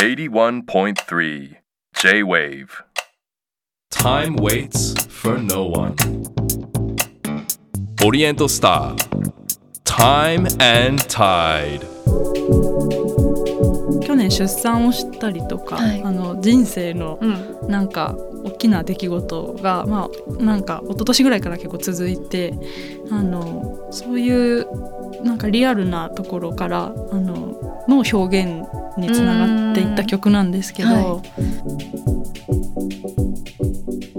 81.3 J-Wave Time waits for no one. Oriental Star. Time and Tide. 去年出産をしたりとか、はいあの人生のうんなんか大きな出来事がまあなんか一昨年ぐらいから結構続いてあのそういうなんかリアルなところからあのの表現につながっていった曲なんですけど、は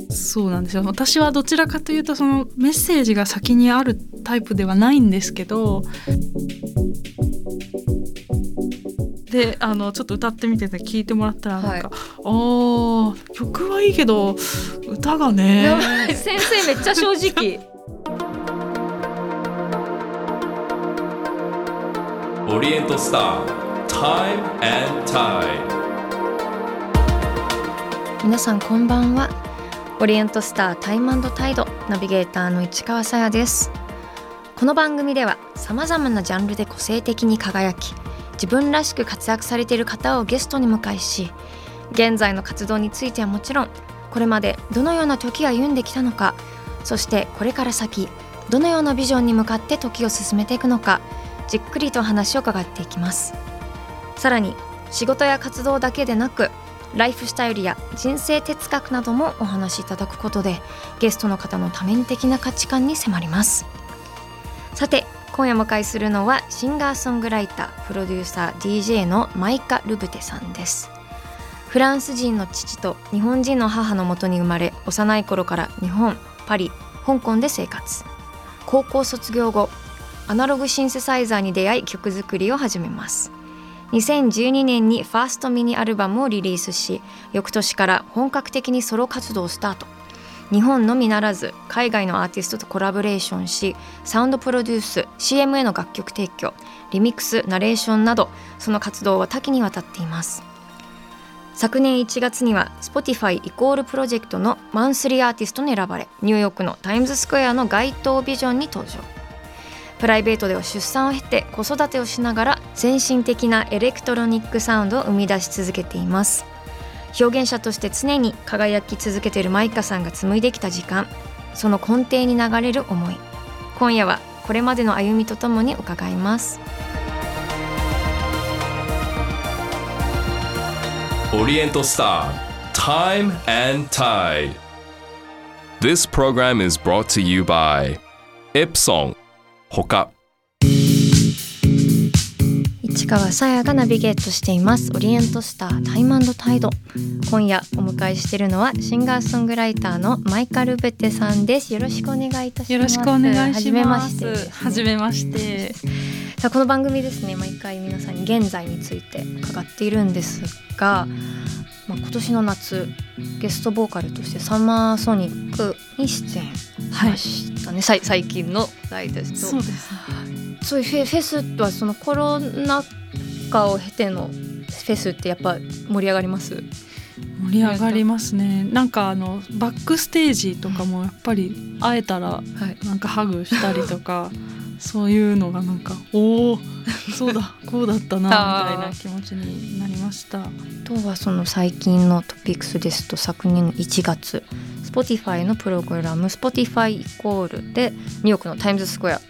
そうなんですよ。私はどちらかというとそのメッセージが先にあるタイプではないんですけどであのちょっと歌ってみてて聞いてもらったらなんか、あー曲はいいけど歌がね。先生めっちゃ正直。Oriental Star. Time and Tide. 皆さんこんばんは。オリエントスタータイムタイドナビゲーターの市川さやです。この番組ではさまざまなジャンルで個性的に輝き自分らしく活躍されている方をゲストに迎えし現在の活動についてはもちろんこれまでどのような時を歩んできたのかそしてこれから先どのようなビジョンに向かって時を進めていくのかじっくりと話を伺っていきます。さらに仕事や活動だけでなくライフスタイルや人生哲学などもお話しいただくことでゲストの方の多面的な価値観に迫ります。今夜お迎えするのはシンガーソングライタープロデューサー DJ のマイカ・ルブテさんです。フランス人の父と日本人の母のもとに生まれ幼い頃から日本パリ香港で生活。高校卒業後アナログシンセサイザーに出会い曲作りを始めます。2012年にファーストミニアルバムをリリースし翌年から本格的にソロ活動をスタート。日本のみならず海外のアーティストとコラボレーションしサウンドプロデュース CM への楽曲提供リミックスナレーションなどその活動は多岐にわたっています。昨年1月には Spotify イコールプロジェクトのマンスリーアーティストに選ばれニューヨークのタイムズスクエアの街頭ビジョンに登場。プライベートでは出産を経て子育てをしながら先進的なエレクトロニックサウンドを生み出し続けています。表現者として常に輝き続けているマイカさんが紡いできた時間その根底に流れる思い今夜はこれまでの歩みとともに伺います。オリエントスター、Time and Tide。This program is brought to you by エプソンほか。市川さやがナビゲートしています。オリエントスタータイムタイド。今夜お迎えしているのはシンガーソングライターのマイカル・ベテさんです。よろしくお願いいたします。よろしくお願いします。はじめまして。ですねはじめまして。さあこの番組ですね。毎回皆さんに現在について伺っているんですが、まあ、今年の夏ゲストボーカルとしてサマーソニックに出演しましたね、さい最近の代です。とそうですねそういうフェフェスはそのコロナ禍を経てのフェスってやっぱ盛り上がります？盛り上がりますね。なんかあのバックステージとかもやっぱり会えたらはい。なんかハグしたりとか そういうのがなんかおおそうだこうだったな みたいな気持ちになりました。あとはその最近のトピックスですと昨年の1月 Spotify のプログラム Spotify イコールでニューヨークのタイムズスクエア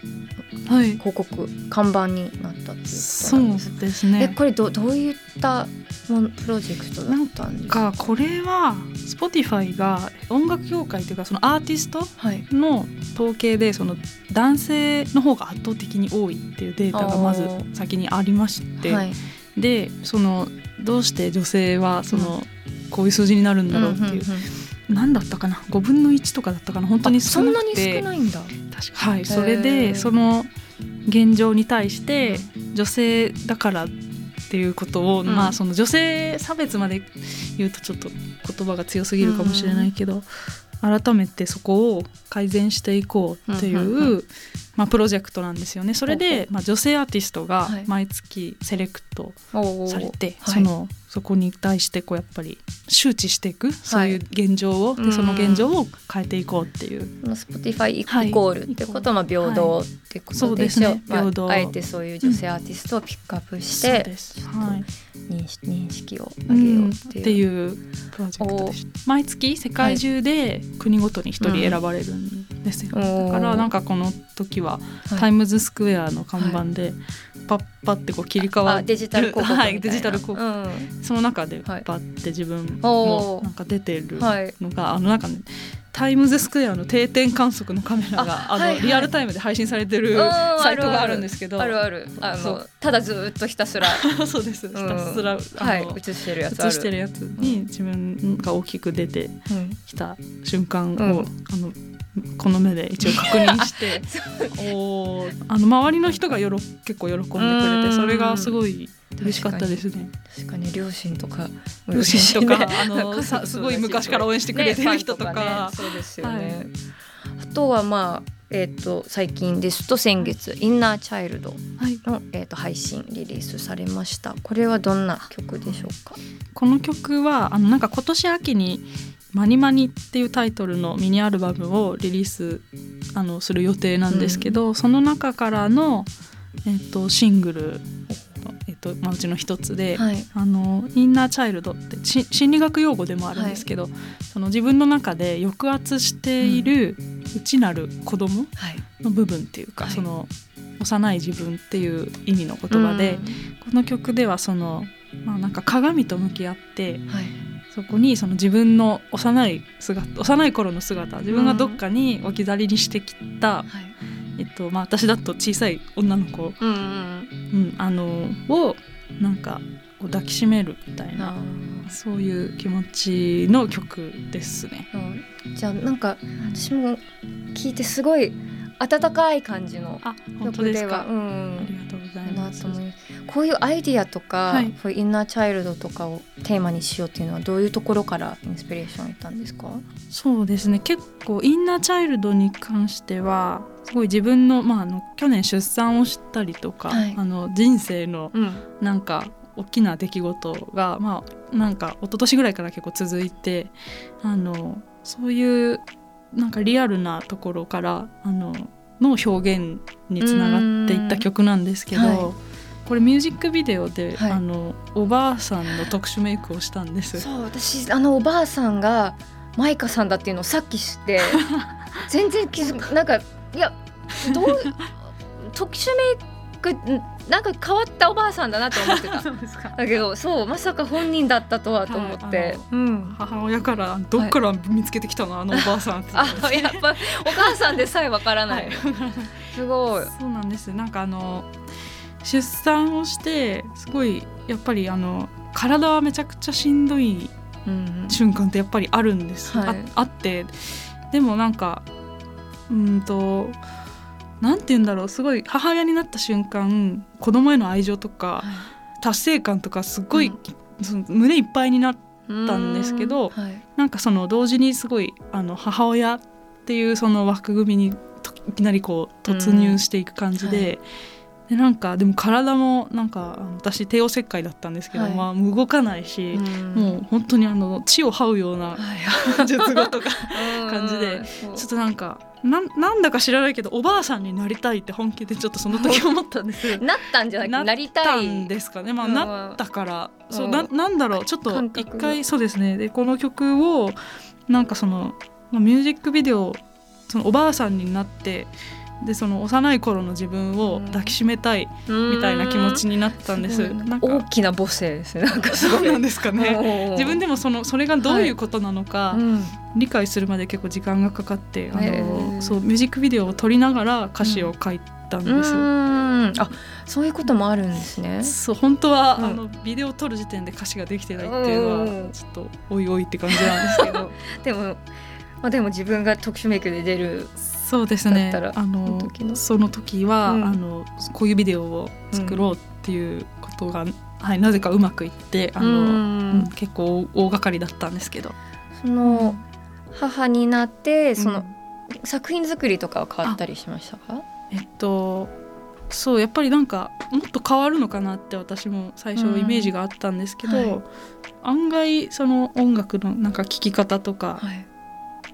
はい。広告看板になったっていうそうです。ですえねこれどどういったプロジェクトだったんですか？がこれは Spotify が音楽業界というかそのアーティストはい。の統計でその男性の方が圧倒的に多いっていうデータがまず先にありまして、はい。でそのどうして女性はその、こういう数字になるんだろうっていう、何だったかな？5分の1とかだったかな？本当にそんなに少てないんだはいー。それでその現状に対して女性だからっていうことを、ん。まあその女性差別まで言うとちょっと言葉が強すぎるかもしれないけど、改めてそこを改善していこうっていう、うんうんうまあ、プロジェクトなんですよね。それで、まあ、女性アーティストがはい。毎月セレクトされて、はい。そのそこに対してこうやっぱり周知していく、そういう現状をその現状を変えていこうっていう、この Spotify はいイコールってことはまあ平等ってことでしょ、そうですね。まあ平等。あえてそういう女性アーティストをピックアップしてです、はい、認識を上げようっていう。っていうプロジェクトでした。毎月世界中で国ごとに一人選ばれるんですよ、だからなんかこの時ははい。タイムズスクエアの看板でパッパってこう切り替わってあデジタル広告。はいデジタル広告。うん。その中ではい。バッて自分もなんか出てるはい。のが、あのなんかねタイムズスクエアの定点観測のカメラがあの、あはいはい。リアルタイムで配信されてるうんサイトがあるんですけどあるある。あのただずっとひたすら。そうです。ひうんたすら、あはいの映してるやつ。映してるやつに自分が大きく出てうん。きた瞬間を、うん。あのこの目で一応確認して。あの周りの人がよろ結構喜んでくれうん。てそれがすごい嬉しかったですね。確かに両親とか両親とか、ねあのさすごい昔から応援してくれてる人とか,、ねファンね。そうですよね、はい。あとはまあえっ、と最近ですと先月「インナーチャイルドはい、の」えー、と配信リリースされました。これはどんな曲でしょうか？この曲はあのなんか今年秋に「マニマニ」っていうタイトルのミニアルバムをリリースあのする予定なんですけど、その中からの、えっとシングル、えっとまあ、うちの一つで、はい。あのインナーチャイルドってし心理学用語でもあるんですけど、その自分の中で抑圧している内なる子供はい。の部分っていうか、はい。その幼い自分っていう意味の言葉で、この曲ではその、まあ、なんか鏡と向き合ってうんはいそこにその自分の幼い姿幼い頃の姿自分がどっかに置き去りにしてきた、はい。えっとまあ、私だと小さい女の子、うんうんうん、あのをなんかこう抱きしめるみたいなあそういう気持ちの曲ですね。じゃあなんか私も聞いてすごい温かい感じのあ本当曲ですは。うあんりがとうございなます。こういうアイディアとか、はいインナーチャイルドとかをテーマにしようっていうのはどういうところからインスピレーションを得たんですか？そうですね。結構インナーチャイルドに関してはすごい自分の,、まあ、あの去年出産をしたりとか、はい。あの人生のうん。なんか大きな出来事がまあなんか一昨年ぐらいから結構続いてあのそういうなんかリアルなところからあのの表現につながっていった曲なんですけど、うん。はこれミュージックビデオで、はい。あのおばあさんの特殊メイクをしたんです。そう私あのおばあさんがマイカさんだっていうのをさっき知って 全然気づくなんかいやどう特殊メイクんなんか変わったおばあさんだなと思ってた。そうですか。だけどそうまさか本人だったとはと思って、はいうん。母親からどっから見つけてきたの、あのおばあさんって。あやっぱお母さんでさえわからない、はい。すごい。そうなんです。なんかあの出産をしてすごいやっぱりあの体はめちゃくちゃしんどいうん瞬間ってやっぱりあるんです、はい。ああって。でもなんかうーんとなんて言うんだろうすごい母親になった瞬間子供への愛情とか達成感とかすごい、うん。その胸いっぱいになったんですけどはい。なんかその同時にすごいあの母親っていうその枠組みにといきなりこう突入していく感じで,、でなんかでも体もなんか私帝王切開だったんですけど、はい。まあ、動かないし、ん。もう本当にあの血を這うようなはい。術後とか感じでう。んちょっとなんかなんなんだか知らないけどおばあさんになりたいって本気でちょっとその時思ったんです。なったんじゃなくてなりったたいんですかね、まあ、うんなったから、そううんななんだろう。ちょっと一回そうですね。でこの曲をなんかその、まあ、ミュージックビデオそのおばあさんになってでその幼い頃の自分を抱きしめたいみたいな気持ちになったんです。ん。か大きな母性ですね。なんかそうなんですかね。自分ででもそのそれがどういうことなのか、うん。理解するまで結構時間がかかってあへのー。そうミュージックビデオを撮りながら歌詞を書いたんです。うん。あそういうこともあるんですね。そう本当は、うん。あのビデオを撮る時点で歌詞ができてないっていうのはうん。ちょっとおいおいって感じなんですけど。でもまあでも自分が特殊メイクで出るそうですね。あのその時は、うん。あのこういうビデオを作ろうっていうことが、はい、なぜかうまくいってあの、うん。うん結構大掛かりだったんですけど。その母になってそのうん作品作りとかは変わったりしましたか？えっとそうやっぱりなんかもっと変わるのかなって私も最初うん。イメージがあったんですけど、はい。案外その音楽のなんか聴き方とか、はい。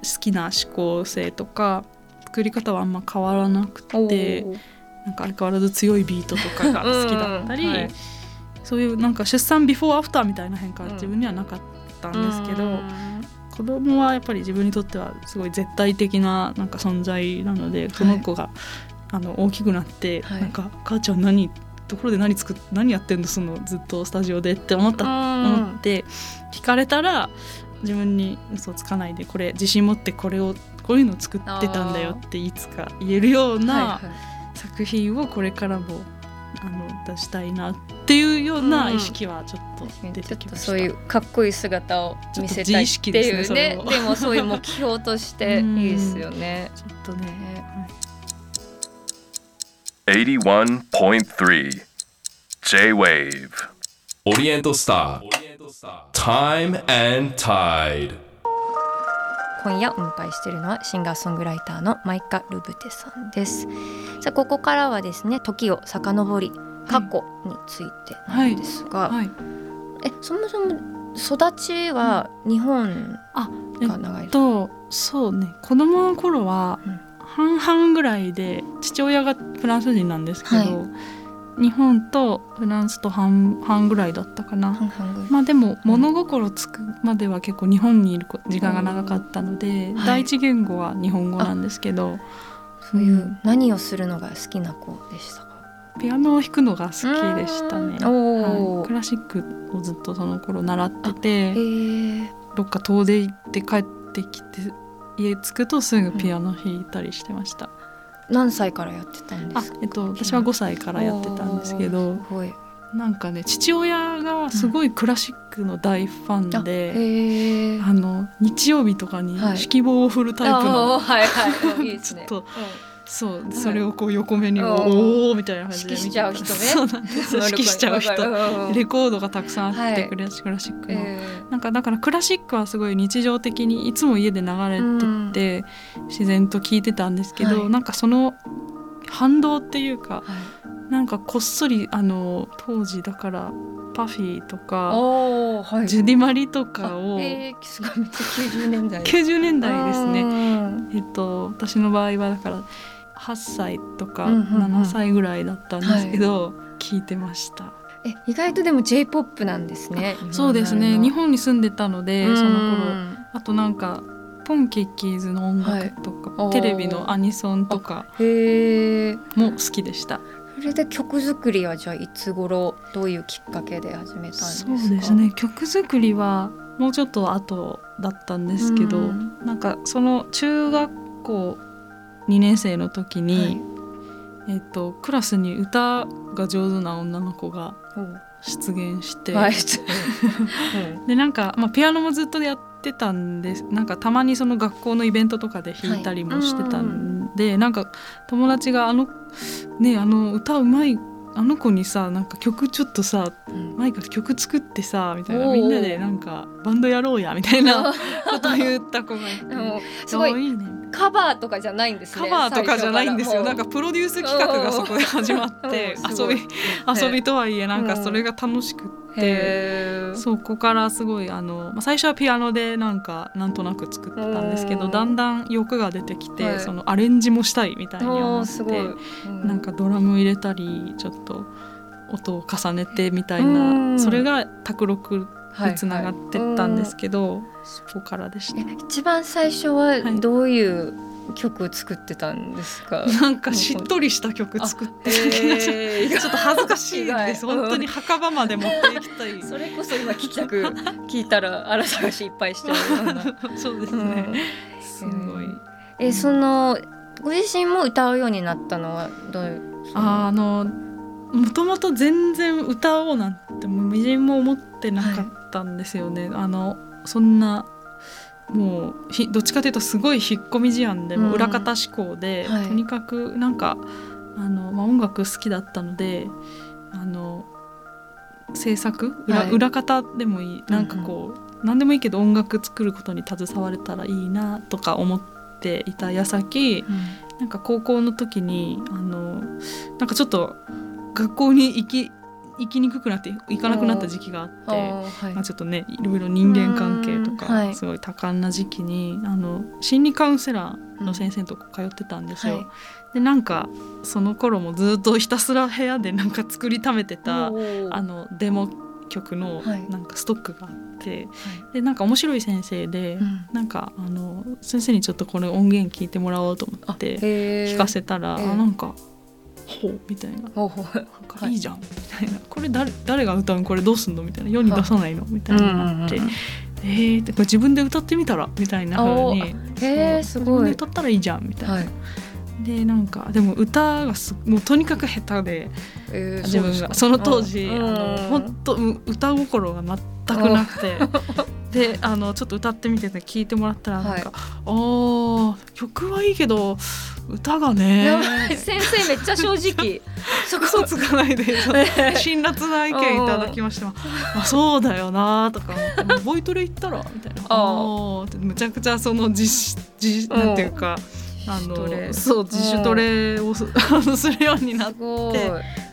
好きな思考性とか作り方はあんま変わらなくてなんか相変わらず強いビートとかが好きだったり、うんはい。そういうなんか出産ビフォーアフターみたいな変化はうん。自分にはなかったんですけど、うん。子供はやっぱり自分にとってはすごい絶対的ななんか存在なのでその子が、あの大きくなって、はい。なんか母ちゃん何ところで何作っ何やってんのそのずっとスタジオでって思った、思って聞かれたら自分に嘘つかないでこれ自信持ってこれをこういうのを作ってたんだよっていつか言えるような、作品をこれからもあの出したいなっていうような意識はちょっと出てきました。っとそういうかっこいい姿を見せたいってですね。いうねそれはでもそういう目標としていいですよね。ちょっとね、はい。81.3 J-Wave オリエントスター Time and Tide 今夜お迎えしているのはシンガーソングライターのマイカ・ルブテさんです。さあここからはですね時を遡り過去についてなんですが、はい、えそもそも育ちは日本が長い、とそうね。子供の頃はうん。半々ぐらいで父親がフランス人なんですけど、は日本とフランスと半々ぐらいだったかな。まあでも物心つくまでは結構日本にいる時間が長かったので、はい第一言語は日本語なんですけどそういう何をするのが好きな子でしたか？ピアノを弾くのが好きでしたねはいクラシックをずっとその頃習ってへてえ。どっか遠出行って帰ってきて家着くとすぐピアノ弾いたりしてました。何歳からやってたんであすか？えっと私は5歳からやってたんですけど。なんかね父親がすごいクラシックの大ファンで。へえ。あの日曜日とかにはい指揮棒を振るタイプの、はい。ちょっとそう、いそれをこう横目に、うん。おおみたいな感じで。指揮しちゃう人ね。そうなんです指揮しちゃう人。人レコードがたくさんあって、はいクラシックの、えなんかだからクラシックはすごい日常的にいつも家で流れてて、自然と聴いてたんですけど、はい。なんかその反動っていうかなんかこっそりあの当時だからパフィーとかはい。ジュディ・マリとかを、あえー、すごいめっちゃ90年代。90年代ですね。ね。えっと、私の場合はだから8歳とかうんうんうん。7歳ぐらいだったんですけど、聞いてました。え意外とでも J-POP なんですね。そうですね。日本に住んでたのでその頃。うんあとなんかポンキッキーズの音楽とか、はいテレビのアニソンとか。も好きでした。それで曲作りはじゃあいつ頃どういうきっかけで始めたんですか？そうですね。曲作りはもうちょっと後だったんですけど、うん。なんかその中学校2年生の時に、えっと、クラスに歌が上手な女の子が出現して、はい。でなんか、まあ、ピアノもずっとやってたんです。なんかたまにその学校のイベントとかで弾いたりもしてたんで、なんか友達があのねあの歌うまいあの子にさなんか曲ちょっとさうん。マイカ曲作ってさみたいなみんなでなんかバンドやろうやみたいな ことを言った子がいて。すごいいねカバーとかじゃないんですね。カバーとかじゃないんですよ。なんかプロデュース企画がそこで始まって遊び 遊びとはいえなんかそれが楽しくって。そこからすごいあの、まあ、最初はピアノでなんかなんとなく作ってたんですけどうん。だんだん欲が出てきて、はい。そのアレンジもしたいみたいに思ってなんかドラム入れたりちょっと音を重ねてみたいうん。なそれが卓録はいにつながってったんですけど、そこからでした。え。一番最初はどういう曲を作ってたんですか？なんかしっとりした曲作って。えー ちょっと恥ずかしいです。本当に墓場まで持っていきたい。それこそ今聞きたく聞いたら荒探しいっぱいしちゃうような。そうですうん。ね、すごい。えそのご自身も歌うようになったのはどういうあのもともと全然歌おうなんてみじんも思ってなかったんですよね。あのそんなもうひどっちかというとすごい引っ込み思案で、もう裏方志向で、はい。とにかくなんかあの、まあ、音楽好きだったのであの制作裏,、はい。裏方でもいいなんかこう、何でもいいけど音楽作ることに携われたらいいなとか思っていた矢先なんか高校の時にあのなんかちょっと学校に行き行きにくくなって行かなくなった時期があって。はい。まあ、ちょっとねいろいろ人間関係とうんはい。かすごい多感な時期に、あの心理カウンセラーの先生のとこ通ってたんですよ。はい。でなんかその頃もずっとひたすら部屋でなんか作りためてたあのデモ曲のはい。なんかストックがあって、でなんか面白い先生で、うん。なんかあの先生にちょっとこれ音源聞いてもらおうと思って聞かせたら、ええ。あなんかほうみたいな。ほうほう。なんかいいじゃん。みたいな。これ誰誰が歌うんこれどうすんの？みたいな。世に出さないの？みたいになって、うんうんうんえーって自分で歌ってみたら？みたいな風に。あへーすごい。自分で歌ったらいいじゃんみたいな、はい。でなんかでも歌がすもうとにかく下手でえー自分が。そうの当時、本当う歌心が全くなくて。であのちょっと歌ってみてて聞いてもらったらなんか、あー曲はいいけど歌がね。先生めっちゃ正直。そ こ嘘つかないで辛辣な意見いただきましてもあそうだよなとかボイトレ行ったらみたいな。あむちゃくちゃその自主自なんていうかあのそう自主トレをすするようになって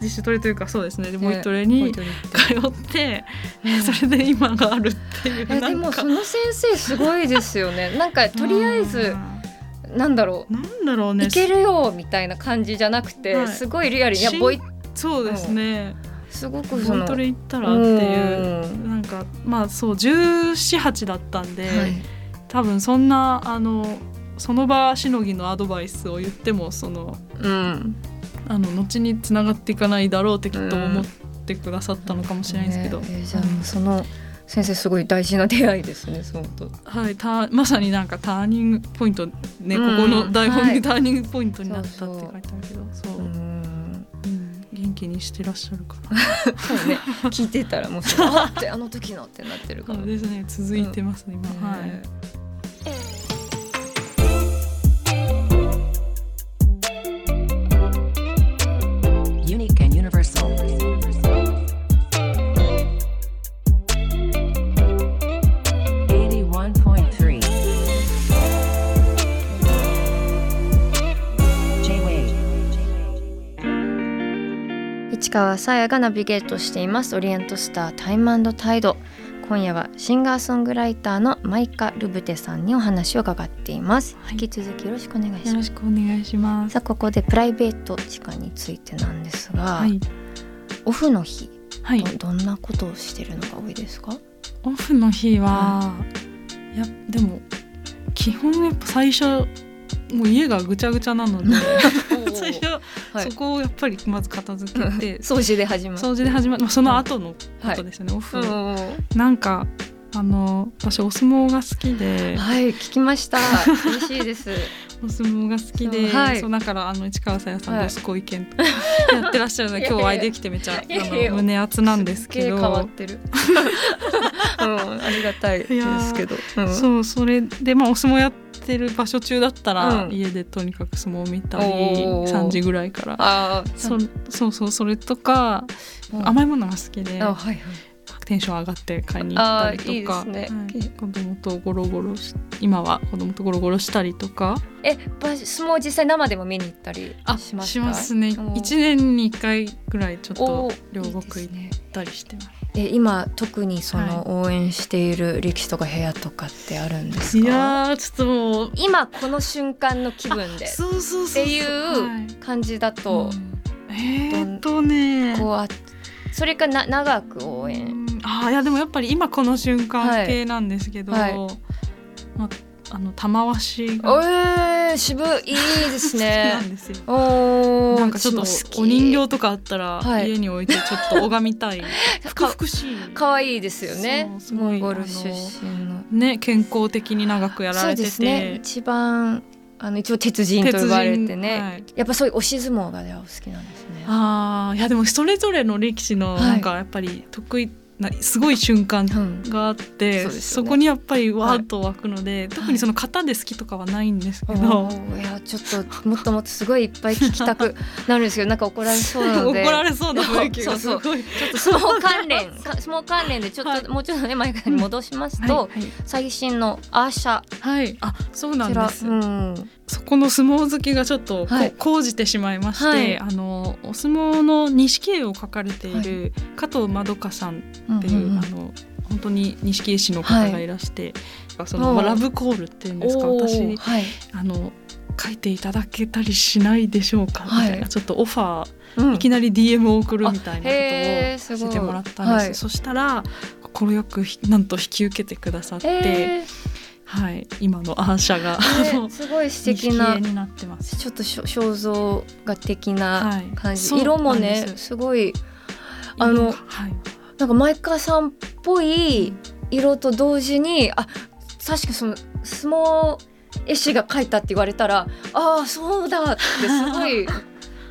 自主トレというかそうですね。でね。ボイトレに通ってうん。それで今があるっていうえなんか。でもその先生すごいですよね。なんかとりあえずなんだろう。んなんだろううね。いけるよみたいな感じじゃなくて、はい。すごいリアルにボイそうですね。すごくそのボイトレ行ったらっていううん。なんかまあそう1718だったんで、はい。多分そんなあのその場しのぎのアドバイスを言ってもそのうん。あの後につながっていかないだろうってきっと思ってくださったのかもしれないですけど、ね。えーじゃあその先生すごい大事な出会いですねそうとはい、たまさになんかターニングポイントね、うん。ここの台本はい。にターニングポイントになったって書いてあるけどそう、う。んう。ん。元気にしてらっしゃるかな そうね。聞いてたらもうあってあの時のってなってるかもそうですね。続いてますね、今。はい。ねえ Unique 市川さやがナビゲートしています。オリエントスタータイムタイド。今夜はシンガーソングライターのマイカ・ルブテさんにお話を伺っています、はい。引き続きよろしくお願いします。よろしくお願いします。さあここでプライベート時間についてなんですが、はい。オフの日はい。どどんなことをしてるのが多いですか？オフの日は、いやでも基本やっぱ最初もう家がぐちゃぐちゃなので最初、はい。そこをやっぱりまず片付けて掃除で始まる。掃除で始まる。その後のことですよね、オフ、うん。なんかあの私お相撲が好きで。はい聞きました。嬉しいですお相撲が好きで、そうはい。そうだからあの市川さやさんはいどすこいけんとやってらっしゃるので今日お会いできてめちゃ胸熱なんですけど。変わってる。うんありがたいですけど、うん。そうそれでまあお相撲やってる場所中だったら、うん。家でとにかく相撲を見たりおー。3時ぐらいから。そそうそうそれとかうん。甘いものが好きで。あはいはいテンション上がって買いに行ったりとか。いいですね。はい。子供とゴロゴロし今は子供とゴロゴロしたりとか。えば相撲実際生でも見に行ったりあしますしますね。お1年に1回ぐらいちょっと両国行ねったりしてます。え今特にその応援している力士とか部屋とかってあるんですいか、やーちょっともう。今この瞬間の気分で。っていう感じだと、うん。えーっとね。こうあそれかな長く応援、うん。あーいやでもやっぱり今この瞬間系なんですけど、はい。まあ、あの玉鷲が好えー、渋いいいです きねなんですよ。おーなんかちょっとお人形とかあったらはい。家に置いてちょっと拝みたい。ふくふくしい。いですよね。すごいモンゴル出身の。ね健康的に長くやられてて。ね。一番あの一応鉄人と呼ばれてね、はい。やっぱそういう押し相撲がお好きなんですね。あーいやでもそれぞれの力士のはい。なんかやっぱり得意なすごい瞬間うんがあって、そうですよね。そこにやっぱりわーっと湧くので、特にその型で好きとかはないんですけど、い。やちょっともっともっとすごいいっぱい聞きたく なるんですけどなんか怒られそうなので怒られそうな雰囲気がすそうごい。ちょっと。相撲関連か相撲関連でちょっと、はい。もうちょっとね前からに戻しますと、はい、最新のアーシャ。はい、あそうなんです。うん、そこの相撲好きがちょっとこ、はい。講じてしまいまして、はい。あのお相撲の錦絵を描かれている加藤まどかさんっていう、うんうんうん。あの本当に錦絵師の方がいらして、そのおー。ラブコールっていうんですか私はい。あの書いていただけたりしないでしょうか、はい。みたいなちょっとオファー、うん。いきなり DM を送るみたいなことをさせてもらったんです。はい。そしたら快くひなんと引き受けてくださって、えはい、今のアーシャが、すごい素敵錦な絵になってます。ちょっと肖像画的なはい。感じ、そう色もねですすごいあのはい、なんかマイカさんっぽい色と同時にあ確かその相撲絵師が描いたって言われたらああそうだってすごい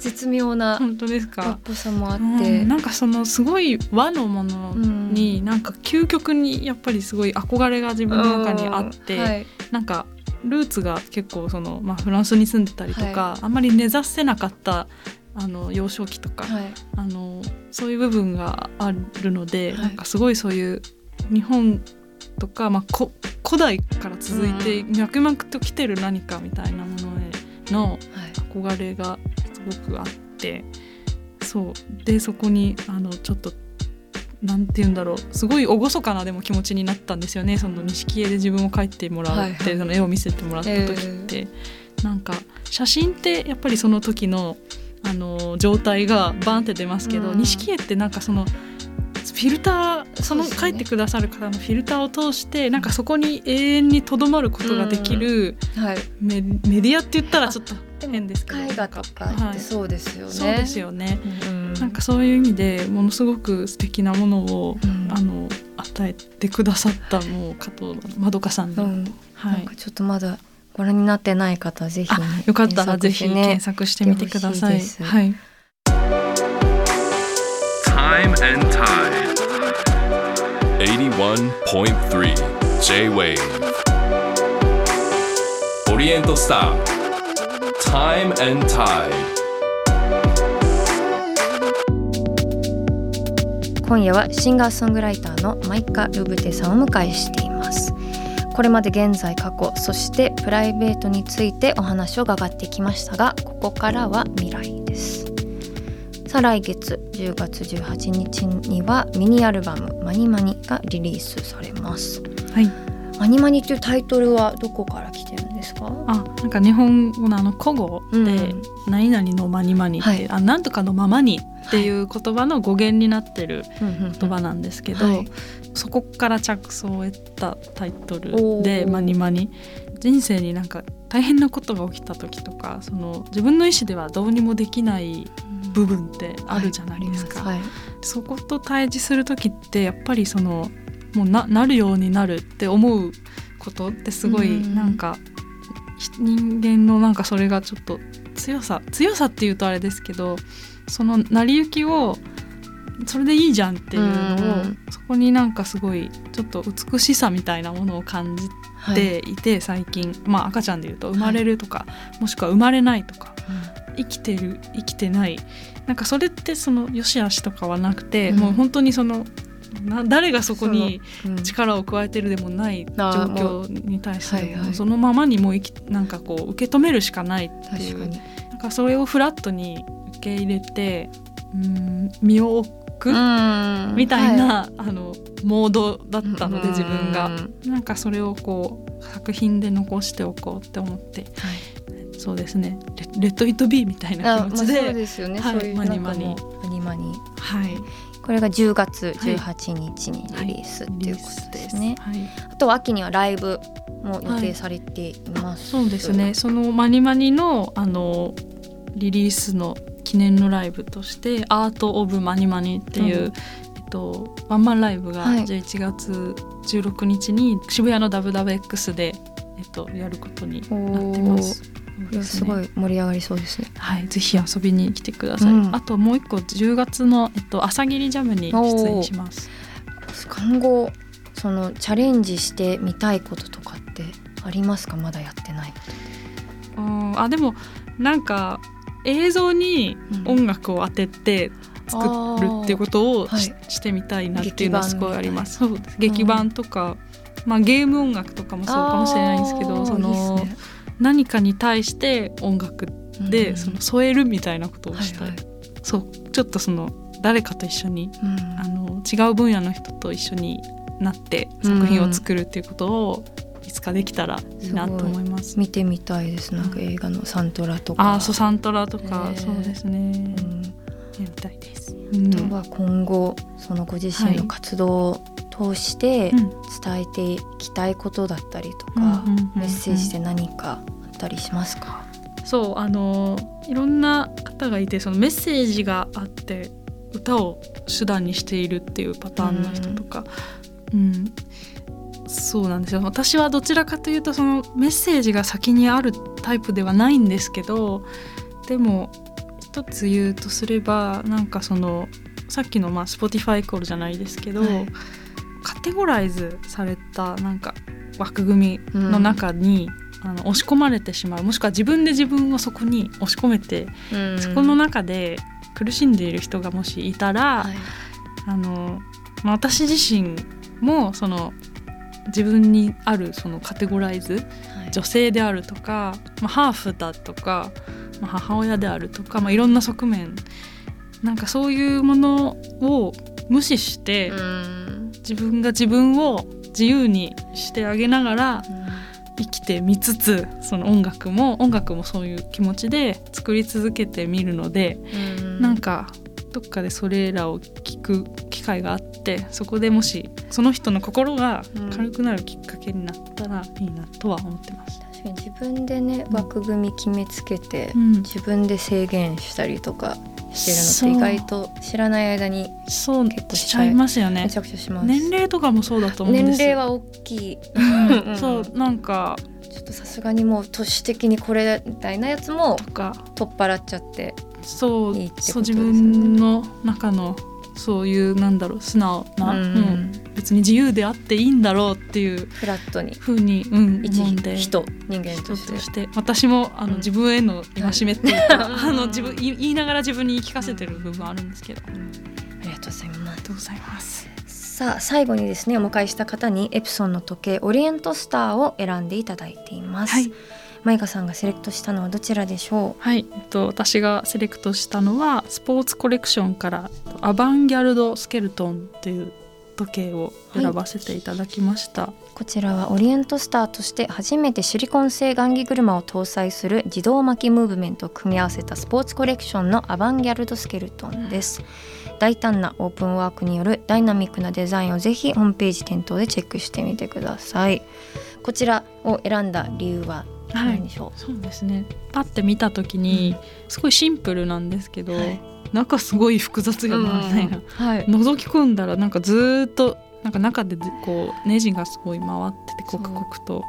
絶妙な本当ですか？ぽさもあっうてん、なんかそのすごい和のものに、なんか究極にやっぱりすごい憧れが自分の中にあって、うん。はい。なんかルーツが結構その、まあ、フランスに住んでたりとか、はあんまり根ざせなかったあの幼少期とか、はい。あのそういう部分があるので、はい。なんかすごいそういう日本とか、まあ、こ古代から続いて脈々と来てる何かみたいなものへのはい。憧れがすごくあってそう。でそこにあのちょっとなんて言うんだろう。すごい厳かなでも気持ちになったんですよね。その錦絵で自分を描いてもらって、はいはい。その絵を見せてもらった時って、なんか写真ってやっぱりその時のあの状態がバンって出ますけどうん。錦絵ってなんかそのフィルターそのそうですね。描いてくださる方のフィルターを通してなんかそこに永遠にとどまることができるはい。メメディアって言ったらちょっと変ですけど絵画とかはいってそうですよね、そうですよね。うんなんかそういう意味でものすごく素敵なものを、うんあの与えてくださったもう加藤まどかさんに、うんはいなんか。ちょっとまだご覧になってない方はぜひ、ねあ、よかったらぜひ検検索してみてください。いはい。Time and Tide. 81.3 J-Wave オリエントスター Time and Tide. 今夜はシンガーソングライターのマイカ・ルブテさんをお迎えしています。これまで現在過去そしてプライベートについてお話を伺ってきましたがここからは未来です。さあ来月10月18日にはミニアルバム「マニマニ」がリリースされます。はい。マニマニというタイトルはどこから来てか？あ、なんか日本語のあの古語で、うん。何々のまにまにって、はい。あなんとかのままにっていう言葉の語源になってる言言葉なんですけど、はい。そこから着想を得たタイトおルー。で「マニマニ」人生になんか大変なことが起きた時とかその自分の意思ではどうにもできない部分ってあるじゃないですか。はい。そこと対峙する時ってやっぱりそのもうななるようになるって思うことってすごいうん。なんか、ひ人間のなんかそれがちょっと強さ強さっていうとあれですけどその成り行きをそれでいいじゃんっていうのを、うんそこになんかすごいちょっと美しさみたいなものを感じはいてい。て、最近。まあ赤ちゃんでいうと生まれるとか、もしくは生まれないとか生きてる生きてない。なんかそれってその良し悪しとかはなくて、うん。もう本当にそのな誰がそこにうん。力を加えてるでもない状況に対してそのままにもうなんかこう受け止めるしかないっていう。なんかそれをフラットに受け入れてうん身を置くうん。みたいはな、あのモードだったので自分が。うんなんかそれをこう作品で残しておこうって思って。そうですね。レレッド・イット・ビーみたいなあまあ気持ちで、そうですよね、はいマニマニ。マニマニ。はいこれが10月18日にリリースっていうことですね、はい。あとは秋にはライブも予定されています、そうですね。そのマニマニのあのリリースの記念のライブとして「アート・オブ・マニマニ」っていう、うん。えっと、ワンマンライブがはい。11月16日に渋谷の WWX で、えっと、やることになってます。いやすごいい盛り上がりそうですね。はい、ぜひ遊びに来てください。うん。あともう一個10月の、えっと、朝霧ジャムに出演します。今後そのチャレンジしてみたいこととかってありますか？まだやってないこうんあでもなんか映像にうん。音楽を当てて作るっていうことをし,、はしてみたいなっていうのはすごいあります。劇劇版とか、まあ、ゲーム音楽とかもそうかもしれないんですけどその何かに対して音楽で、うん。その添えるみたいなことをしたい、はいはい。そうちょっとその誰かと一緒にうん。あの違う分野の人と一緒になって作品を作るっていうことをいつかできたらいいなと思います。見てみたいです。なんか映画のサントラとか。ああそうサントラとか、へー。そうですね、うん。やりたいです。あとは今後そのご自身の活動を通してうん。伝えていきたいことだったりとか、うんうんうんうん。メッセージで何かあったりしますか、そうあのいろんな方がいてそのメッセージがあって歌を手段にしているっていうパターンの人とか、うん。そうなんですよ。私はどちらかというとそのメッセージが先にあるタイプではないんですけどでも一つ言うとすればなんかそのさっきのまあ Spotify イコールじゃないですけど、はいカテゴライズされたなんか枠組みの中に、あの押し込まれてしまうもしくは自分で自分をそこに押し込めて、うん。そこの中で苦しんでいる人がもしいたら、はい。あのまあ、私自身もその自分にあるそのカテゴライズはい。女性であるとか、まあ、ハーフだとか、まあ、母親であるとか、まあ、いろんな側面なんかそういうものを無視して、うん自分が自分を自由にしてあげながら生きてみつつその音楽も音楽もそういう気持ちで作り続けてみるので、うんなんかどっかでそれらを聞く機会があってそこでもしその人の心が軽くなるきっかけになったらいいなとは思ってます。確かに自分でねうん。枠組み決めつけて、うん。自分で制限したりとかしてるのって意外と知らない間にそう結構しちゃいますよね。めちゃくちゃします、年齢とかもそうだと思うんです年齢は大きい。うん。そうなんか。ちょっとさすがにもう都市的にこれみたいなやつも取っ払っちゃってそういいってことですよね。そう自分の中のそういうなんだろう素直な、うん。うん別に自由であっていいんだろうっていうフラットに。ふうに、うん、一思うんで。人人間人として。として私もあの、うん自分への戒めっていうか、うん あの自分言い言いながら自分に言い聞かせてる部分あるんですけど、ありありがとうございます。がとうございます。さあ最後にですねお迎えした方にエプソンの時計オリエントスターを選んでいただいています、はいマイカさんがセレクトしたのはどちらでしょはい、えっと、私がセレクトしたのはスポーツコレクションからアバンギャルドスケルトンっていう時計を選ばせていただきました。うこちらはオリエントスターとして初めてシリコン製雁木車を搭載する自動巻きムーブメントを組み合わせたスポーツコレクションのアバンギャルドスケルトンです。大胆なオープンワークによるダイナミックなデザインをぜひホームページ店頭でチェックしてみてください。こちらを選んだ理由は何でしょそうですね。パッて見た時に、すごいシンプルなんですけど、はい。中すごい複雑う、よなみたいな、はい。覗き込んだらなんかずーっとなんか中でこうネジがすごい回ってて刻々と。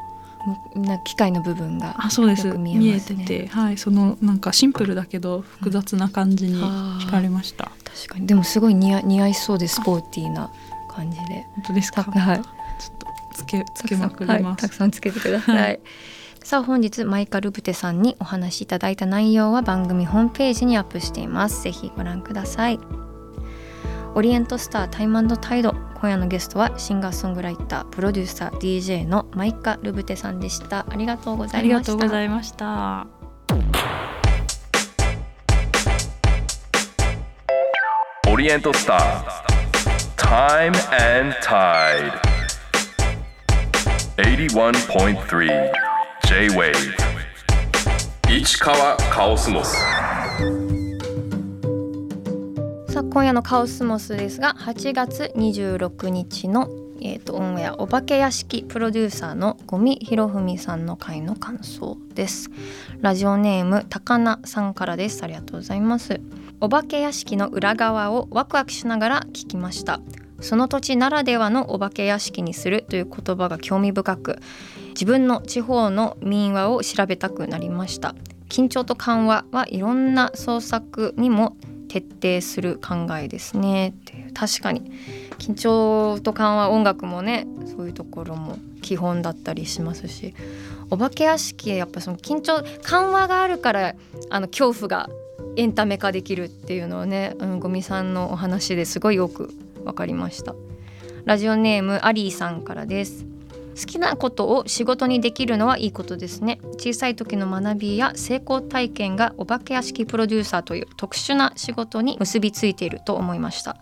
な機械の部分があそうです。見見えてて。はい。そのなんかシンプルだけど複雑な感じに惹かれました、確かに。でもすごい似合似合いそうでスポーティーな感じで。本当ですか？はい。ちょっとつけつけまくりはい、ますたくさんつけてください、はいさあ本日マイカルブテさんにお話しいただいた内容は番組ホームページにアップしています。ぜひご覧ください。オリエントスタータイムタイド今夜のゲストはシンガーソングライタープロデューサー DJ のマイカルブテさんでした。ありがとうござありがいました。とうございました。オリエントスター Time and Tide 81.3 J-Wave 市川カオスモス。さあ今夜のカオスモスですが8月26日の、えー、とオンエアお化け屋敷プロデューサーの五味博文さんの回の感想です。ラジオネーム高菜さんからです。ありがとうございます。お化け屋敷の裏側をワクワクしながら聞きました。その土地ならではのお化け屋敷にするという言葉が興味深く自分の地方の民話を調べたくなりました。緊張と緩和はいろんな創作にも徹底する考えですね。っていう確かに。緊張と緩和音楽もねそういうところも基本だったりしますし。お化け屋敷やっぱその緊張緩和があるからあの恐怖がエンタメ化できるっていうのをね、うん、さんのお話ですごいよく分かりました。ラジオネームアリーさんからです。好きなことを仕事にできるのはいいことですね。小さい時の学びや成功体験がお化け屋敷プロデューサーという特殊な仕事に結びついていると思いました。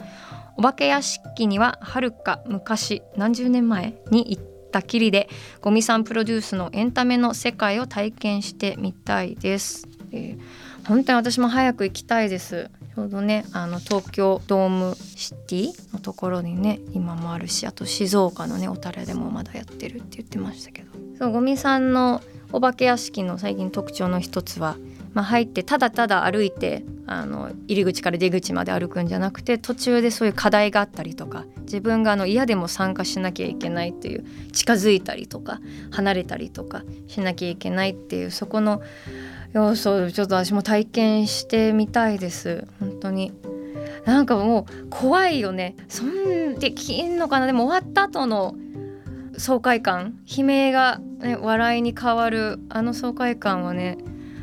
お化け屋敷にははるか昔何十年前に行ったきりでゴミさんプロデュースのエンタメの世界を体験してみたいです、えー本当に私も早く行きたいです。ちょうどねあの東京ドームシティのところにね今もあるしあと静岡のね小樽でもまだやってるって言ってましたけど。そうゴミさんのお化け屋敷の最近特徴の一つは、まあ、入ってただただ歩いてあの入り口から出口まで歩くんじゃなくて途中でそういう課題があったりとか自分があの嫌でも参加しなきゃいけないっていう近づいたりとか離れたりとかしなきゃいけないっていうそこの要素ちょっと私も体験してみたいです。本当に。なんかもう怖いよね。そんできんのかな。でも終わった後の爽快感。悲鳴が、ね、笑いに変わる。あの爽快感はね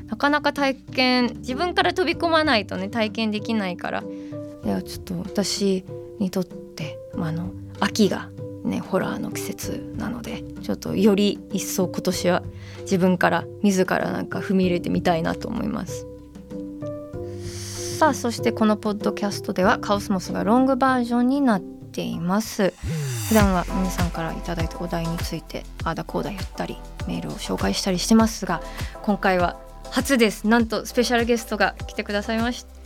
なかなか体験自分から飛び込まないとね体験できないから。いやちょっと私にとって、まあ、あの秋がねホラーの季節なのでちょっとより一層今年は自分から自らなんか踏み入れてみたいなと思います。さあそしてこのポッドキャストではカオスモスがロングバージョンになっています。普段は皆さんからいただいたお題についてあだこうだ言ったりメールを紹介したりしてますが今回は初です。なんとスペシャルゲストが来てくださいました。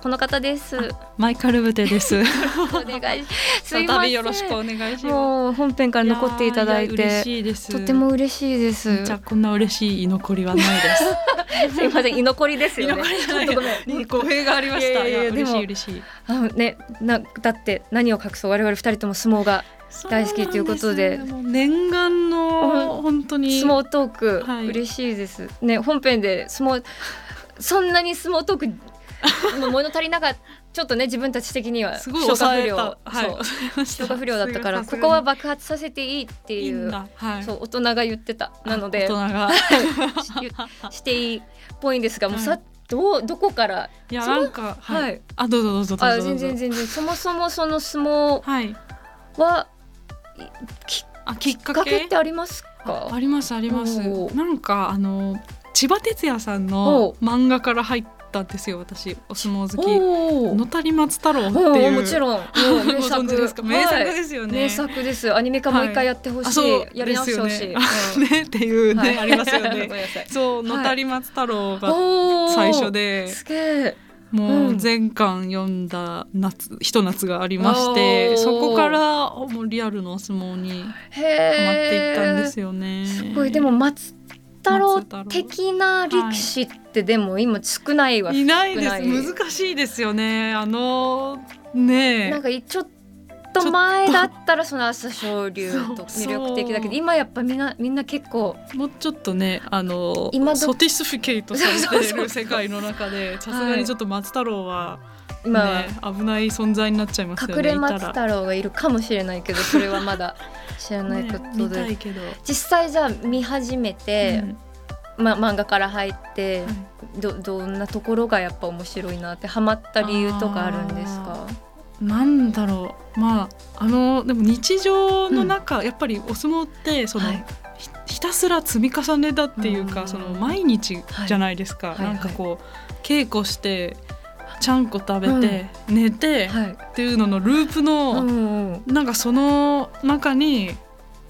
この方です。マイカルブテです。お願い。すいまよろしくお願いします。もう本編から残っていただいて。とても嬉しいです。じゃあこんな嬉しい居残りはないです。すいません居残りですよね。語弊がありました。嬉しい嬉しい。あのねなだって何を隠そう。我々二人とも相撲が大好きということで。そうなんすもう念願の本当に。相撲トーク、はい。嬉しいです。ね本編で相撲そんなに相撲トーク 物足りなかった。ちょっとね自分たち的にはすごい消化不良。はい。消化不良だったからここは爆発させていいっていう。はい。そう大人が言ってた。なので大人が。ししていいっぽいんですがもうさ、はいどうどこから？いやなんかははい。い。あどうぞどうぞどう。あ全然全然。そもそもその相撲はきあきっかかけけってありますあか？ありますあります。なんかあの千葉哲也さんおのう。漫画から入ったんですよ私。お相撲好き。お野谷松太郎っておいうもちろん。名ご存知ですか？名作ですよね、名作ですアニメ化もう一回やってほしい、あそうやり直してほしい、ですよね。ねっていうね、はい。ありますよね。そうはい。野谷松太郎が最初で。すげえもうん。う全巻読んだ夏ひと夏がありましてそこからもうリアルのお相撲にへハマってえいったんですよね。すごい。でも松太郎的な力士ってでも今少ないわ、いないです。難しいですよね。あのねなんかちょっと前だったらその朝青龍と魅力的だけど今やっぱみんなみんな結構もうちょっとねあの今どソティスフィケイトされてる世界の中でさすがにちょっと松太郎は、今、ね、危ない存在になっちゃいますよ隠れ松太郎がいるかもしれないけどそれはまだ知らないこねとで、見たいけど、実際じゃあ見始めて、ま、漫画から入って、はい。どどんなところがやっぱ面白いなってハマった理由とかあるんですか？なんだろう。まああのでも日常の中、やっぱりお相撲ってその、はい。ひひたすら積み重ねだっていうか、うん。その毎日じゃないですか、はい。なんかこう稽古してちゃんこ食べて、寝て、はい、っていうののループの、うなんかその中に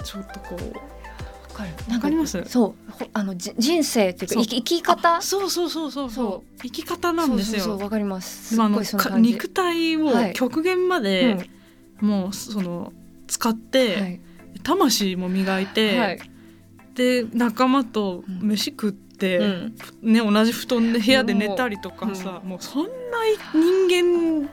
ちょっとこうわかります？そう。ほあのじ人生っていうか生き方？あそうそうそうそうそそう。生き方なんですよ。わかります。あの肉体をはい。極限まうでん。もうその使って、はい。魂も磨いて、はい。で仲間と飯食って、うん、うん、ね、同じ布団で部屋で寝たりとかさ、うん、もうそんな人間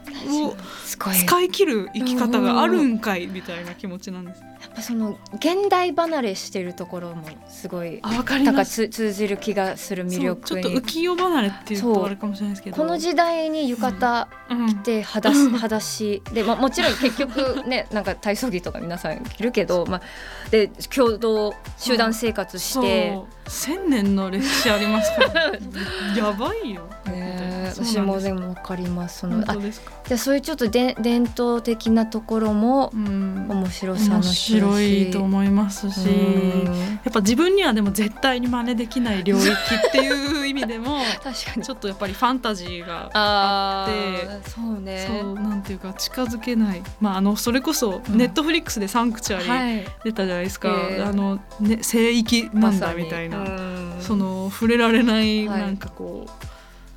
を使い切る生き方があるんかいみたいな気持ちなんです。やっぱその現代離れしてるところもすごいあかります。通じる気がする魅力ちょっと浮世離れっていうとあるかもしれないですけど。この時代に浴衣着て裸,、うん、裸足で、まあ、もちろん結局ね なんか体操着とか皆さん着るけど、まあ、で共同集団生活して。う。千年の歴史ありますから。やばいよ、ね私もでもわかります。そのあ。じゃあそういうちょっとで伝統的なところもうん。面白さの白いと思いますし、うん。やっぱ自分にはでも絶対に真似できない領域っていう意味でも 確かに。ちょっとやっぱりファンタジーがあってーそうね。そうなんていうか近づけない、まあ、あのそれこそうん。ネットフリックスで「サンクチュアリ」はい。出たじゃないですか、ええあの、ね、聖域なんだみたいな、うん。その触れられないはい。なんかこう、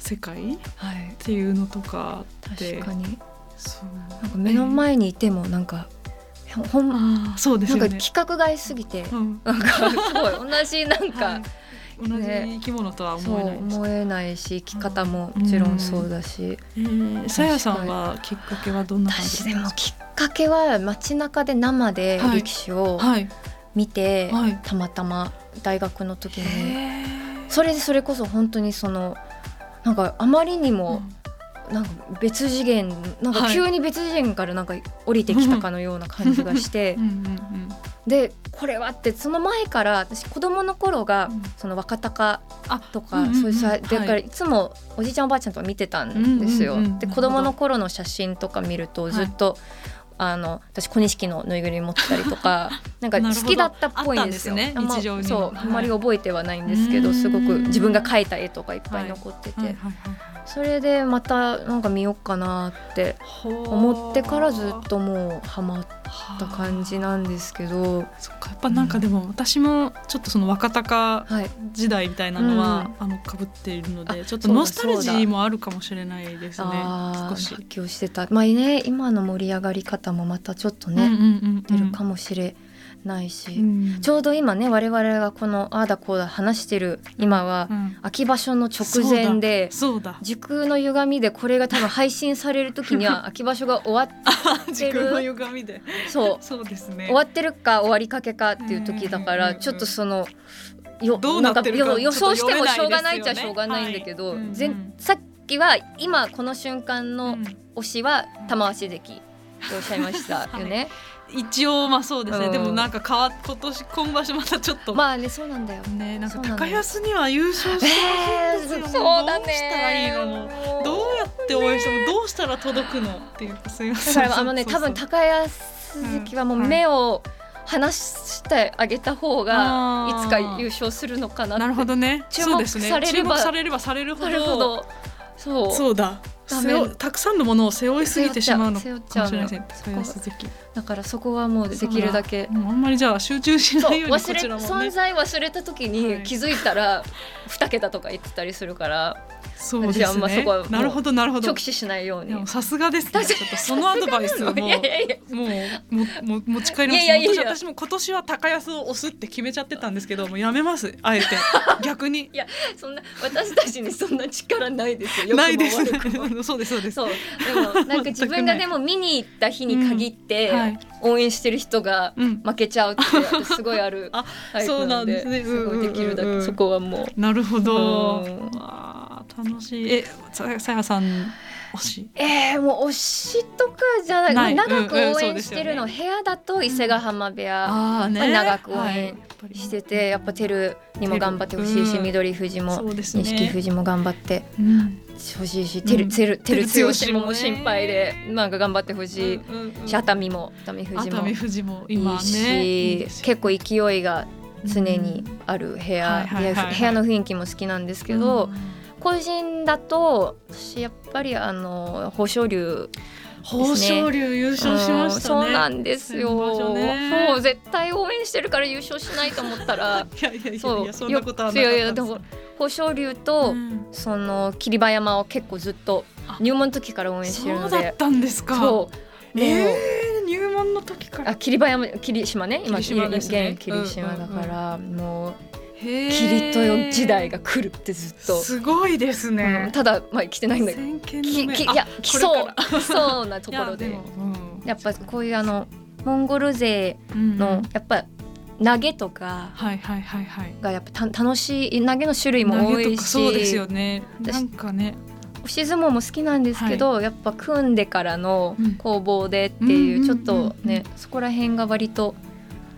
世界？っはい。ていうのとかって。確かに。そう。なんか目の前にいてもなんかほんあーそうですよね。なんか規格外すぎてうん。なんかすごい同じなんか、はい。同じね生き物とは思えないです。思えないし生き方ももちろんそうだし、えーさやさんはきっかけはどんな感じ私でもきっかけは街中で生ではい。力士をはい。見て、はい。たまたま大学の時に。それでそれこそ本当にそのなんかあまりにもなんか別次元なんかはい。急に別次元からなんか降りてきたかのような感じがしてうんうんうんでこれはってその前から私子供の頃がうん。その若鷹あとか、うんうんうん。そういうさだからはいいつもおじいちゃんおばあちゃんとか見てたんですよ。うんうんうんで子供の頃の写真とか見るとずっと、あの私小錦のぬいぐるみ持ってたりとか なんか好きだったっぽいんですよ。ねあそう、はいあんまり覚えてはないんですけうん。どすごく自分が描いた絵とかいっぱい残ってて、それでまたなんか見ようかなって思ってからずっともうハマった感じなんですけど、そっかやっぱなんかでも私もちょっっとその若鷹はい、時代みたいなのは、あの被っているのであちょっとノスタルジーもあるかもしれないですね少し。発。狂してた。まあね今の盛り上がり方もまたちょっとね、うんうんうん出るかもしれないし、うん。ちょうど今ね我々がこのああだこうだ話してる今は、うん。秋場所の直前でそうだ時空の歪みでこれが多分配信される時には 秋場所が終わっ時空の歪みで。そう。そうですね。終わってるか終わりかけかっていう時だからちょっとそのよどうなってるか予想してもしょうがないっちゃしちょうがないんだけど、はい。ぜんさっきは今この瞬間のうん。推しは玉鷲関っておっしゃいましたよね。一応まあそうですね、うん。でもなんか変わ今年今場所またちょっと、まあねそうなんだよ。ねなんか高安には優勝してほしいんですよ、そうだね。どうしたらいいの？どうやって応援してもどうしたら届くのっていうかすいません。だからあのね多分高安関はもう目を離してあげた方がいつか優勝するのかな。なるほどね。注目そうですね。されれば注目されればされるほど。なるほど。そう。そうだたくさんのものを背負いすぎてしまうのかもしれません。だからそこはもうできるだけ。あんまりじゃあ集中しないようにこちらもね。存在忘れた時はい。に気づいたら二桁とか言ってたりするからそうです私はあんまそねこなるほどなるほど。直視しないように。さすがですね。ちょっとそのアドバイスをももうももも持ち帰りますいやいやいや私私も今年は高安を押すって決めちゃってたんですけどもうやめます。あえて。逆に。そんな私たちにそんな力ないですよ ないです。良くも悪くも。そうですそうです。そう。でもなんか自分がでも見に行った日に限って応援してる人がうん。負けちゃうって私すごいあるあタイプなんでそうなんですね。すごいできるだけそこはもう。なるほど。うん。あ。ー楽しい。えささやさん推し？えー、もう推しとかじゃない。長くうんうん応そうですよね。援してるの、部屋だと伊勢ヶ浜部屋。あーまあ長く応援しててやっぱテルにも頑張ってほしいしうん。緑富士もね。錦富士も頑張ってうん。ほしいしテルうん。テルテル照剛強もねも心配でなんか頑張ってほしい。うんうんうん。し熱海も熱海富士も。熱海富士もい今いし結構勢いが常にある部はい屋はいはいはい。で部屋の雰囲気も好きなんですけど、個人だと私やっぱりあの豊昇龍豊昇龍優勝しましたね。うんそうなんですよ、ね。そう絶対応援してるから優勝しないと思ったら いやいやいやそんなことはなかったいやいやでも豊昇龍と、うんその霧馬山を結構ずっとあ入門の時から応援してるので。そうだったんですか？そう。えー、入門の時から？あ霧馬山霧島ね今霧島ね。現霧島だから、もうへー霧豊時代が来るってずっと、すごいですうんね、ただまあ来てないんだけど。ききいや来そう来そうなところで。いやっぱこういうあのモンゴル勢うんのやっぱ投げとかはいはいはいはい。がやっぱた楽しい投げの種類も多いし。かそうですよね。私なんかね。押し相撲も好きなんですけど、やっぱ組んでからのうん。攻防でっていう、うんちょっとね、うんそこら辺が割と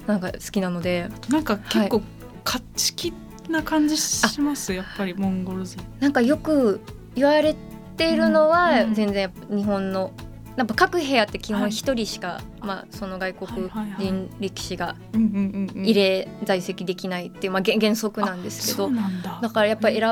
なんか好きなので。なんか結構勝ち気な感じします、やっぱりモンゴル勢なんかよく言われっているのはうん全然日本のやっぱ各部屋って基はい。本一人しか、まあその外国はいはいはい。人力士が入れ在籍できないっていうまあ原原則なんですけそどだ。だからやっぱ選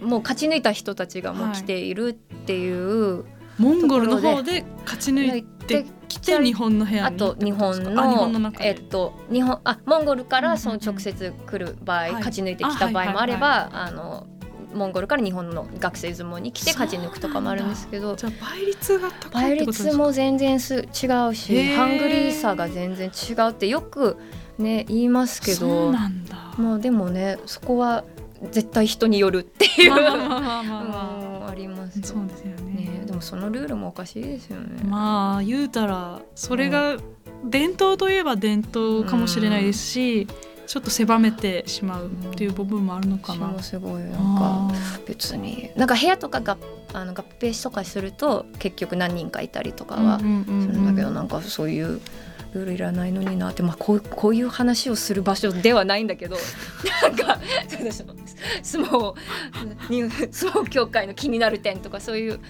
もう勝ち抜いた人たちがもう来ているっていう、モンゴルの方で勝ち抜いてきて日本の部屋にあと日本のあ日本の中で？えっと日本あモンゴルからそのうんうんうん。直接来る場合、はい。勝ち抜いてきた場合もあれば、あのモンゴルから日本の学生相撲に来て勝ち抜くとかもあるんですけど。じゃあ倍率が倍率も全然す違うしハングリーさが全然違うってよくね言いますけそうどなんだ。もうでもねそこは絶対人によるっていう、まあまあまあまあまあま うんありますあそうですよねもそのルールもおかしいですよね。まあ言うたらそれが伝統といえば伝統かもしれないですし、ちょっと狭めてしまうっていう部分もあるのかな。すごいなん。かあ別になん。か部屋とかがあの合併とかすると結局何人かいたりとかーはうん。うん。うん。するん。だけどなん。かそういうルールいらないのになって、まあ、こうこういう話をする場所ではないん。だけどなん。か私の相撲に相撲協会の気になる点とかそういう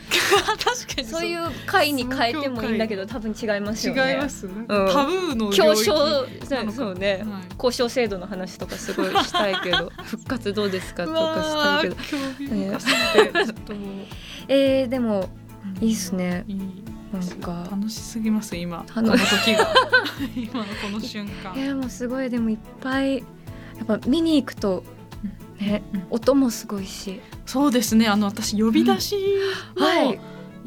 確かにそう。いう会に変えてもいいんだけど多分違いますよね。違います、なんかタブーの領競域争そうね、はい。交渉制度の話とかすごいしたいけど 復活どうですかとかしたいけど。うわー興味深すぎてちょっともうえー、でもいいっすね。いい。なんか。楽しすぎます今。こ楽の時が。今のこの瞬間。えー、もうすごい。でもいっぱいやっぱ見に行くとね、うん音もすごいし、そうですね。あの私呼び出しの、はい。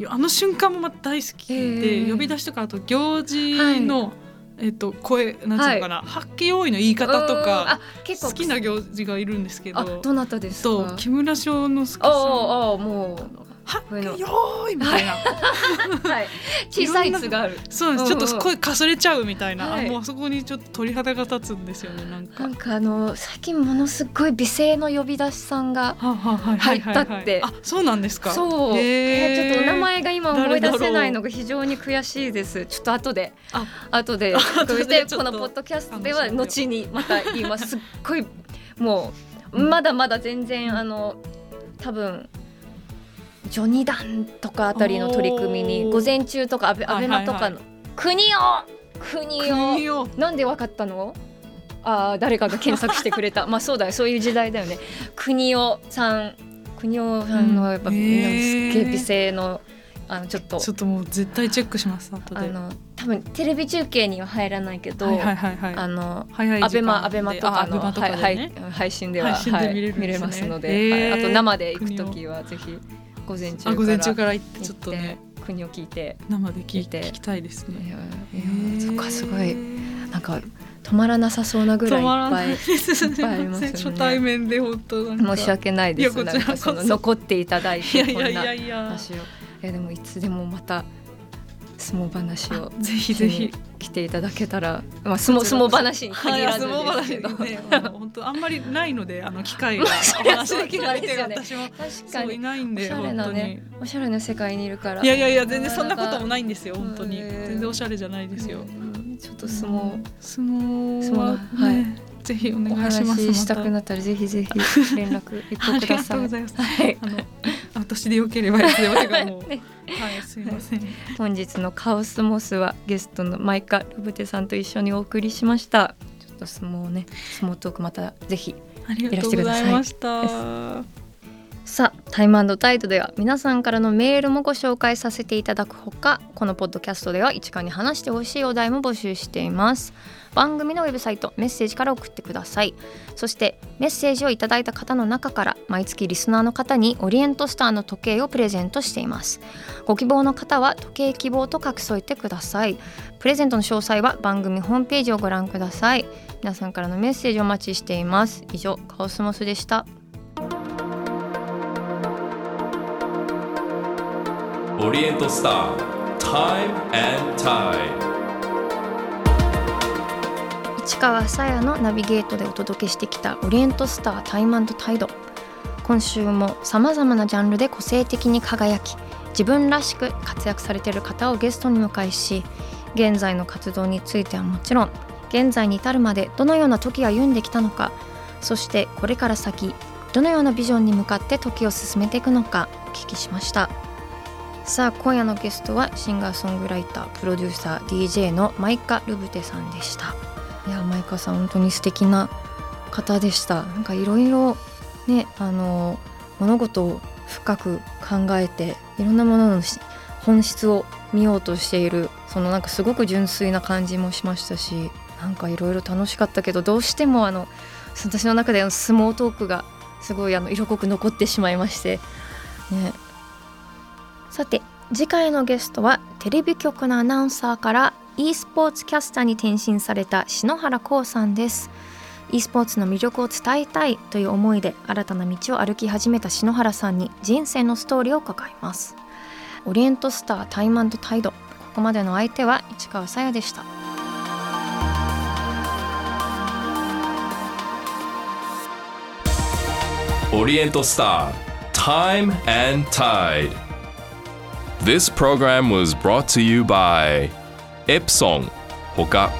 あの瞬間も大好きで、ええ呼び出しとかあと行事の、えっと声なんていうのかな、発揮用意の言い方とうんかあ結構好きな行事がいるんですけあどどなたですとか木村庄之助あさん。ああもういうの。揮用意みたいな、う、はい、小さい「つ」がある。そうです、うんうんちょっと声かすれちゃうみたいな、はい。あもうあそこにちょっと鳥肌が立つんですよねなんか。なんかあの最近ものすごい美声の呼び出しさんが入ったって。あそうなんですか？そう、えー。ちょっとお名前が今思い出せないのが非常に悔しいです。ちょっと後で。あ後で。ことのポッドキャストでは後にまた言いますすっごいもうまだまだ全然あの多分ジョニダンとかあたりの取り組みに午前中とかアベアベマとかの。国を国を。なんでわかったの？あー誰かが検索してくれた。まあそうだよ。そういう時代だよね。国尾さん国尾さんのやっぱ、うん。へーすっげえ美声のあのちょっと。ちょっともう絶対チェックします後で。あの多分テレビ中継には入らないけど、はいはいはいはい。あのアベマアベマとかのとかではいねはい配信では配信ではい見れますので、へー。はい。あと生で行く時はぜひ午前中からあ午前中から行ってちょっとね。国を聞いて。生で聞見て。聞きたいですいやねいやそっかすごい。なんか止まらなさそうなぐらいいっぱいね。初対面で本当申し訳ないです。なんかその残っていただいてこんなやいや話を。いやでもいつでもまた相撲話をぜひぜひ来ていただけたら、まあ、相撲相撲話に限らずです。けど、話ね 本当あんまりないのであの 機会が話できないっていうかそうです私も確かそういにないんでおしゃおしゃれな世界にいるから。いやいやいや全然そんなこともないんですよ本当に。全然おしゃれじゃないですよ。うん。ちょっと相撲。相撲相撲はい。ねぜひおお願いします話ししたくまなったらぜひぜひ連絡一たありが個ください。とうございます。はい。あの私でよければいつでもね はい。すいません。本日のカオスモスはゲストのマイカラブテさんと一緒にお送りしました。ちょっと相撲ね相撲トークまたぜひありがとうございました。さあタイムタイトでは皆さんからのメールもご紹介させていただくほかこのポッドキャストでは一貫に話してほしいお題も募集しています番組のウェブサイトメッセージから送ってください。そしてメッセージをいただいた方の中から毎月リスナーの方にオリエントスターの時計をプレゼントしています。ご希望の方は時計希望と書き添えてください。プレゼントの詳細は番組ホームページをご覧ください。皆さんからのメッセージをお待ちしています。以上カオスモスでした。オリエントスター Time and Tide 市川さやのナビゲートでお届けしてきたオリエントスタータイムタイド。今週もさまざまなジャンルで個性的に輝き自分らしく活躍されている方をゲストに迎えし現在の活動についてはもちろん現在に至るまでどのような時を歩んできたのかそしてこれから先どのようなビジョンに向かって時を進めていくのかお聞きしました。さあ今夜のゲストはシンガーソングライタープロデューサー DJ のマイカ・ルブテさんでした。いやマイカさん本当に素敵な方でした。なんかいろいろねあの物事を深く考えていろんなものの本質を見ようとしているそのなんかすごく純粋な感じもしましたしなんかいろいろ楽しかったけどどうしてもあの私の中での相撲トークがすごいあの色濃く残ってしまいましてね。さて次回のゲストはテレビ局のアナウンサーから e スポーツキャスターに転身された篠原光さんです。e スポーツの魅力を伝えたいという思いで新たな道を歩き始めた篠原さんに人生のストーリーを伺います。オリエントスタータイムタイド。ここまでの相手は市川さやでした。オリエントスター Time and Tide This program was brought to you by エプソン。ほか